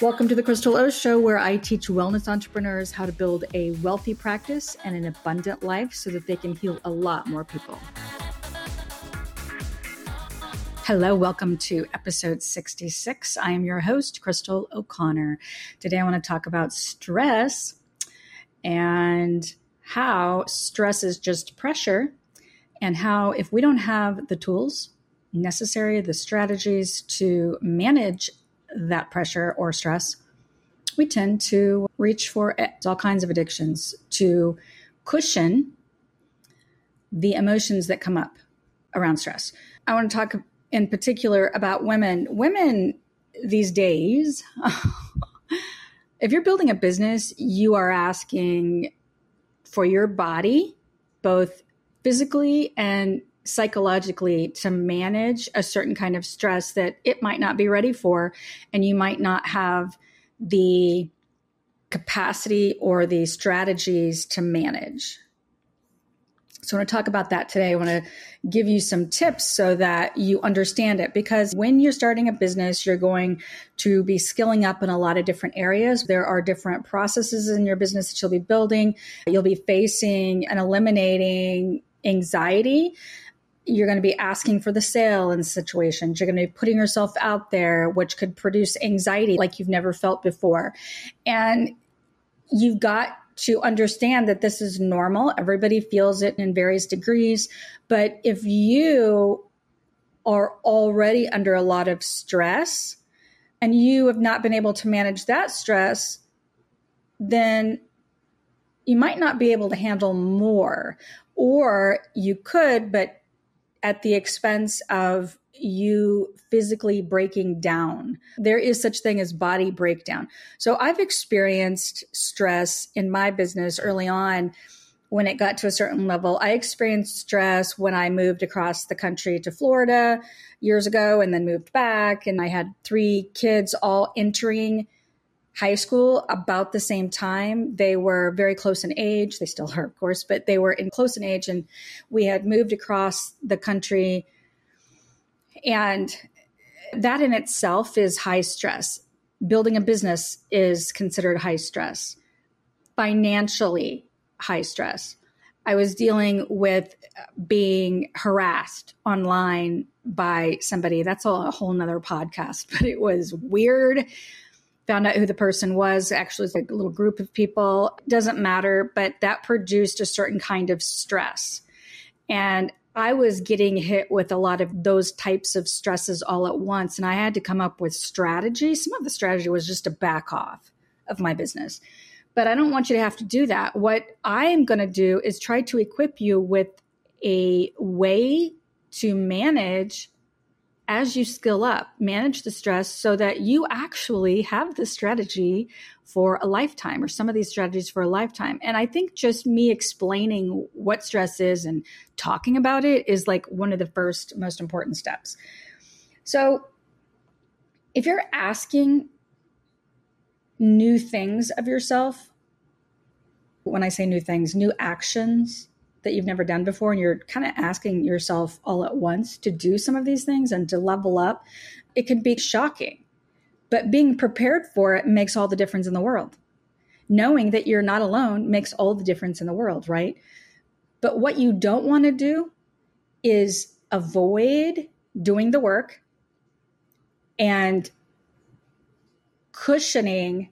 Welcome to the Crystal O Show, where I teach wellness entrepreneurs how to build a wealthy practice and an abundant life so that they can heal a lot more people. Hello, welcome to episode 66. I am your host, Crystal O'Connor. Today I want to talk about stress and how stress is just pressure, and how if we don't have the tools necessary, the strategies to manage that pressure or stress, we tend to reach for all kinds of addictions to cushion the emotions that come up around stress. I want to talk in particular about women. Women these days, if you're building a business, you are asking for your body, both physically and psychologically to manage a certain kind of stress that it might not be ready for and you might not have the capacity or the strategies to manage. So I want to talk about that today. I want to give you some tips so that you understand it because when you're starting a business, you're going to be skilling up in a lot of different areas. There are different processes in your business that you'll be building. You'll be facing and eliminating anxiety you're going to be asking for the sale in situations. You're going to be putting yourself out there, which could produce anxiety like you've never felt before. And you've got to understand that this is normal. Everybody feels it in various degrees. But if you are already under a lot of stress and you have not been able to manage that stress, then you might not be able to handle more. Or you could, but at the expense of you physically breaking down. There is such thing as body breakdown. So I've experienced stress in my business early on when it got to a certain level. I experienced stress when I moved across the country to Florida years ago and then moved back and I had 3 kids all entering high school about the same time. They were very close in age. They still are, of course, but they were in close in age. And we had moved across the country. And that in itself is high stress. Building a business is considered high stress, financially high stress. I was dealing with being harassed online by somebody. That's a whole nother podcast, but it was weird found out who the person was. Actually, it's like a little group of people. Doesn't matter, but that produced a certain kind of stress. And I was getting hit with a lot of those types of stresses all at once. And I had to come up with strategy. Some of the strategy was just to back off of my business. But I don't want you to have to do that. What I am going to do is try to equip you with a way to manage as you skill up, manage the stress so that you actually have the strategy for a lifetime or some of these strategies for a lifetime. And I think just me explaining what stress is and talking about it is like one of the first most important steps. So if you're asking new things of yourself, when I say new things, new actions, that you've never done before and you're kind of asking yourself all at once to do some of these things and to level up, it can be shocking. But being prepared for it makes all the difference in the world. Knowing that you're not alone makes all the difference in the world, right? But what you don't want to do is avoid doing the work and cushioning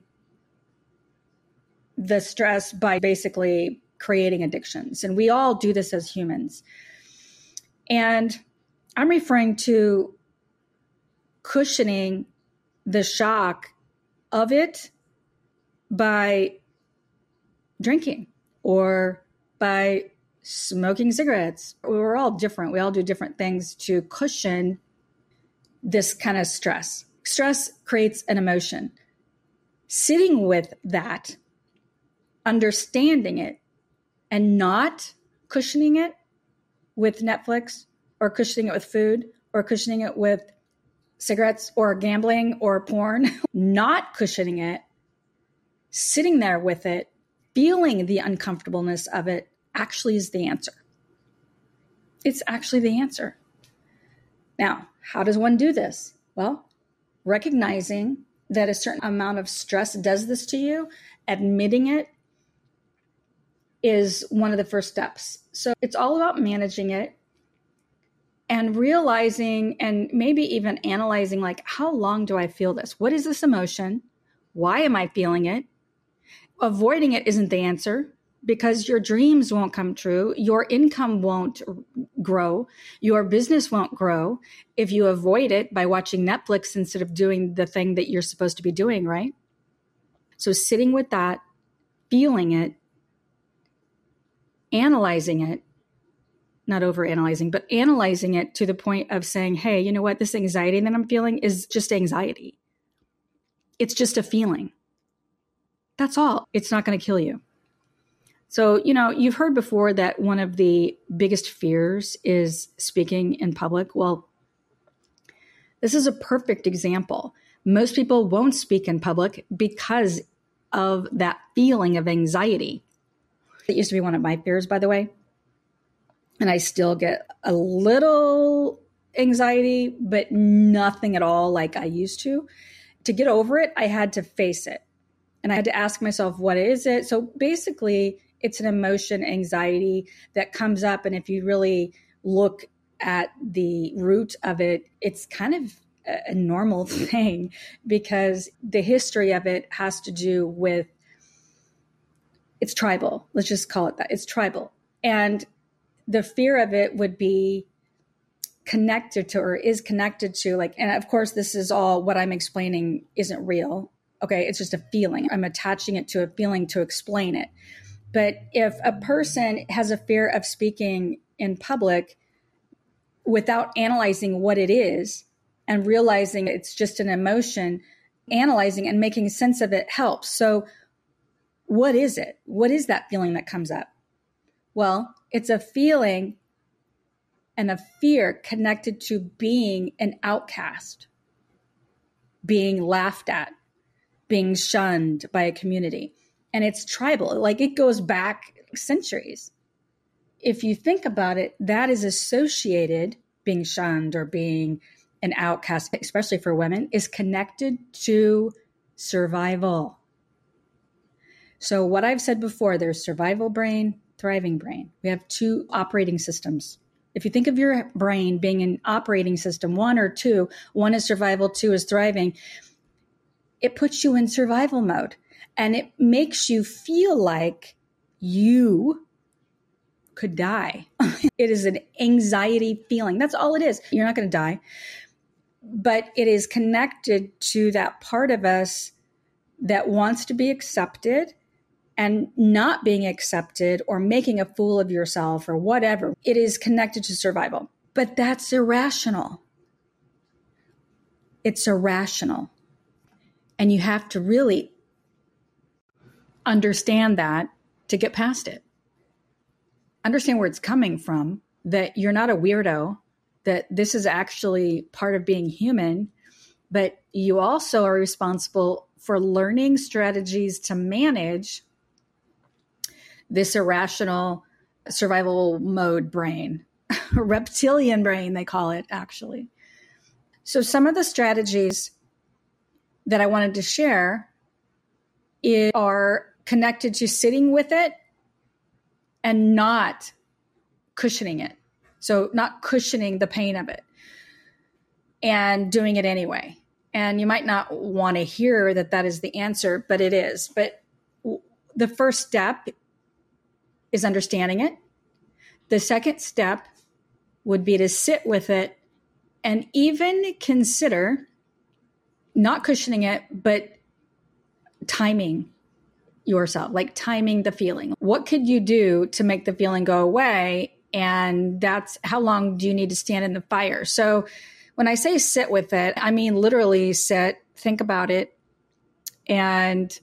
the stress by basically creating addictions. And we all do this as humans. And I'm referring to cushioning the shock of it by drinking or by smoking cigarettes. We're all different. We all do different things to cushion this kind of stress. Stress creates an emotion. Sitting with that, understanding it, and not cushioning it with Netflix or cushioning it with food or cushioning it with cigarettes or gambling or porn, not cushioning it, sitting there with it, feeling the uncomfortableness of it actually is the answer. It's actually the answer. Now, how does one do this? Well, recognizing that a certain amount of stress does this to you, admitting it is one of the first steps. So it's all about managing it and realizing and maybe even analyzing like how long do I feel this? What is this emotion? Why am I feeling it? Avoiding it isn't the answer because your dreams won't come true, your income won't grow, your business won't grow if you avoid it by watching Netflix instead of doing the thing that you're supposed to be doing, right? So sitting with that, feeling it, analyzing it, not over analyzing, but analyzing it to the point of saying, hey, you know what? This anxiety that I'm feeling is just anxiety. It's just a feeling. That's all. It's not going to kill you. So, you know, you've heard before that one of the biggest fears is speaking in public. Well, this is a perfect example. Most people won't speak in public because of that feeling of anxiety. It used to be one of my fears, by the way. And I still get a little anxiety, but nothing at all like I used to. To get over it, I had to face it. And I had to ask myself, what is it? So basically, it's an emotion, anxiety that comes up. And if you really look at the root of it, it's kind of a normal thing because the history of it has to do with it's tribal. Let's just call it that. It's tribal. And the fear of it would be connected to or is connected to like and of course this is all what i'm explaining isn't real okay it's just a feeling i'm attaching it to a feeling to explain it but if a person has a fear of speaking in public without analyzing what it is and realizing it's just an emotion analyzing and making sense of it helps so what is it? What is that feeling that comes up? Well, it's a feeling and a fear connected to being an outcast, being laughed at, being shunned by a community. And it's tribal, like it goes back centuries. If you think about it, that is associated, being shunned or being an outcast, especially for women, is connected to survival. So, what I've said before, there's survival brain, thriving brain. We have two operating systems. If you think of your brain being an operating system, one or two, one is survival, two is thriving, it puts you in survival mode and it makes you feel like you could die. it is an anxiety feeling. That's all it is. You're not going to die. But it is connected to that part of us that wants to be accepted and not being accepted or making a fool of yourself or whatever. It is connected to survival. But that's irrational. It's irrational. And you have to really understand that to get past it. Understand where it's coming from, that you're not a weirdo, that this is actually part of being human, but you also are responsible for learning strategies to manage this irrational survival mode brain, reptilian brain, they call it actually. So, some of the strategies that I wanted to share are connected to sitting with it and not cushioning it. So, not cushioning the pain of it and doing it anyway. And you might not want to hear that that is the answer, but it is. But the first step is understanding it. The second step would be to sit with it and even consider not cushioning it, but timing yourself, like timing the feeling. What could you do to make the feeling go away? And that's how long do you need to stand in the fire? So when I say sit with it, I mean literally sit, think about it, and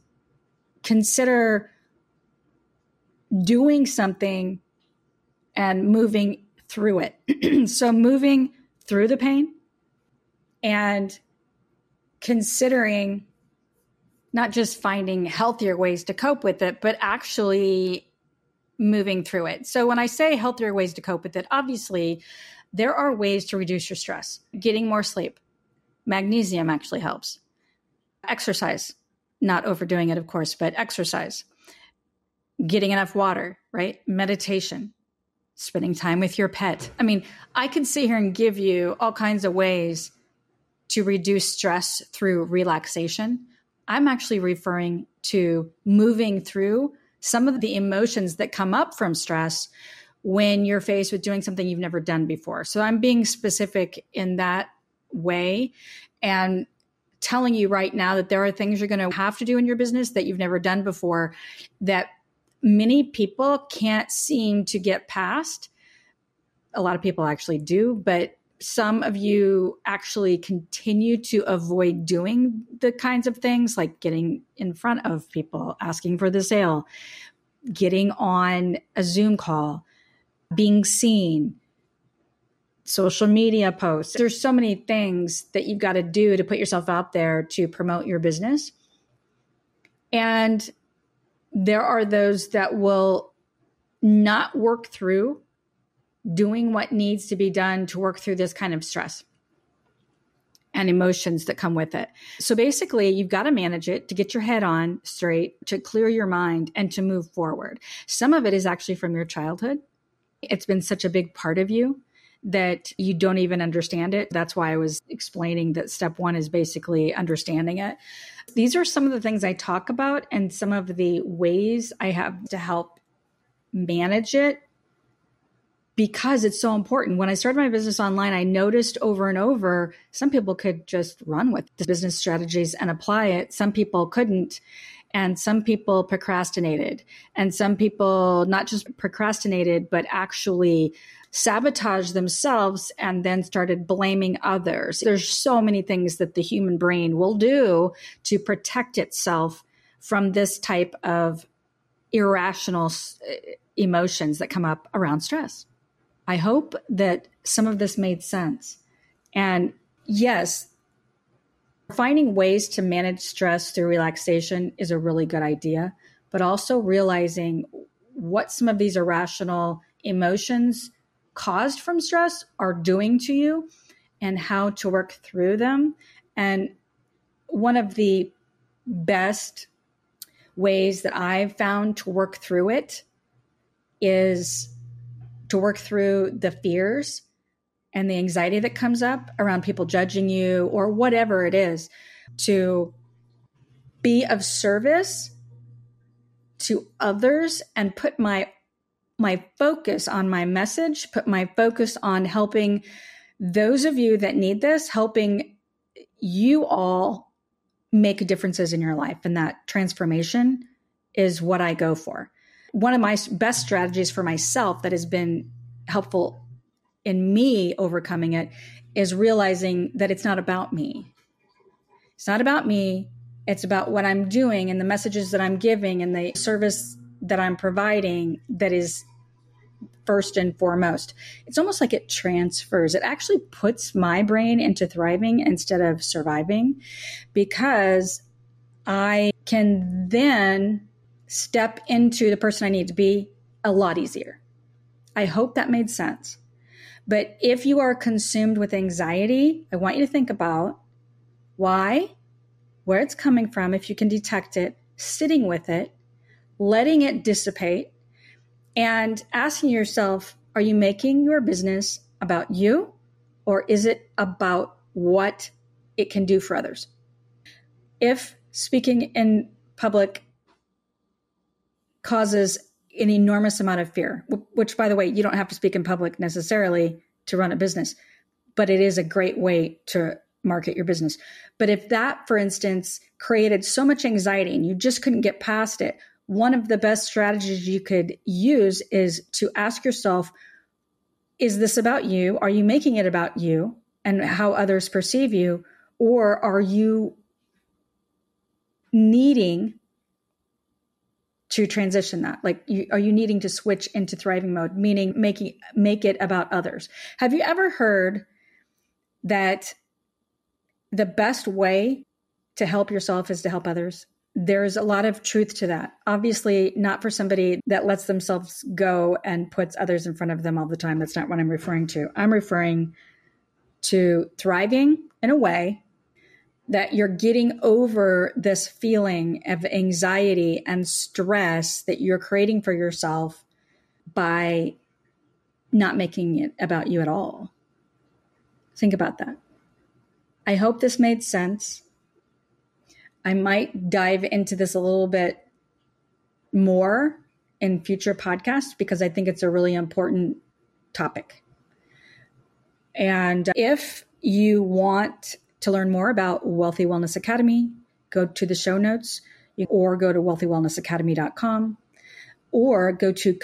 consider doing something and moving through it. so, moving through the pain and considering not just finding healthier ways to cope with it, but actually moving through it. So, when I say healthier ways to cope with it, obviously there are ways to reduce your stress. Getting more sleep, magnesium actually helps. exercise, not overdoing it, of course, but exercise, getting enough water, right? Meditation, spending time with your pet. I mean, I can sit here and give you all kinds of ways to reduce stress through relaxation. I'm actually referring to moving through some of the emotions that come up from stress when you're faced with doing something you've never done before. So I'm being specific in that way and telling you right now that there are things you're going to have to do in your business that you've never done before that many people can't seem to get past. A lot of people actually do, but some of you actually continue to avoid doing the kinds of things like getting in front of people, asking for the sale, getting on a Zoom call, being seen, social media posts. There's so many things that you've got to do to put yourself out there to promote your business. And there are those that will not work through doing what needs to be done to work through this kind of stress and emotions that come with it. So basically, you've got to manage it to get your head on straight, to clear your mind, and to move forward. Some of it is actually from your childhood. It's been such a big part of you that you don't even understand it. That's why I was explaining that step one is basically understanding it. These are some of the things I talk about and some of the ways I have to help manage it because it's so important. When I started my business online, I noticed over and over some people could just run with the business strategies and apply it, some people couldn't. And some people procrastinated. And some people not just procrastinated, but actually sabotaged themselves and then started blaming others. There's so many things that the human brain will do to protect itself from this type of irrational uh, emotions that come up around stress. I hope that some of this made sense. And yes, finding ways to manage stress through relaxation is a really good idea, but also realizing what some of these irrational emotions caused from stress are doing to you and how to work through them. And one of the best ways that I've found to work through it is to work through the fears and the anxiety that comes up around people judging you or whatever it is to be of service to others and put my my focus on my message, put my focus on helping those of you that need this, helping you all make differences in your life. And that transformation is what I go for. One of my best strategies for myself that has been helpful in me overcoming it is realizing that it's not about me. It's not about me. It's about what I'm doing and the messages that I'm giving and the service that I'm providing that is first and foremost. It's almost like it transfers. It actually puts my brain into thriving instead of surviving because I can then step into the person I need to be a lot easier. I hope that made sense. But if you are consumed with anxiety, I want you to think about why, where it's coming from, if you can detect it, sitting with it, letting it dissipate, and asking yourself are you making your business about you or is it about what it can do for others? If speaking in public causes an enormous amount of fear, which, by the way, you don't have to speak in public necessarily to run a business, but it is a great way to market your business. But if that, for instance, created so much anxiety and you just couldn't get past it, one of the best strategies you could use is to ask yourself is this about you? Are you making it about you and how others perceive you? Or are you needing to transition that? Like you, are you needing to switch into thriving mode meaning making make it about others? Have you ever heard that the best way to help yourself is to help others there's a lot of truth to that. Obviously, not for somebody that lets themselves go and puts others in front of them all the time. That's not what I'm referring to. I'm referring to thriving in a way that you're getting over this feeling of anxiety and stress that you're creating for yourself by not making it about you at all. Think about that. I hope this made sense. I might dive into this a little bit more in future podcasts because I think it's a really important topic. And if you want to learn more about Wealthy Wellness Academy, go to the show notes or go to wealthywellnessacademy.com or go to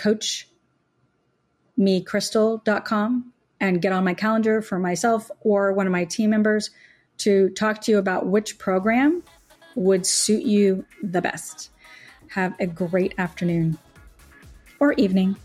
coachmecrystal.com and get on my calendar for myself or one of my team members to talk to you about which program would suit you the best. Have a great afternoon or evening.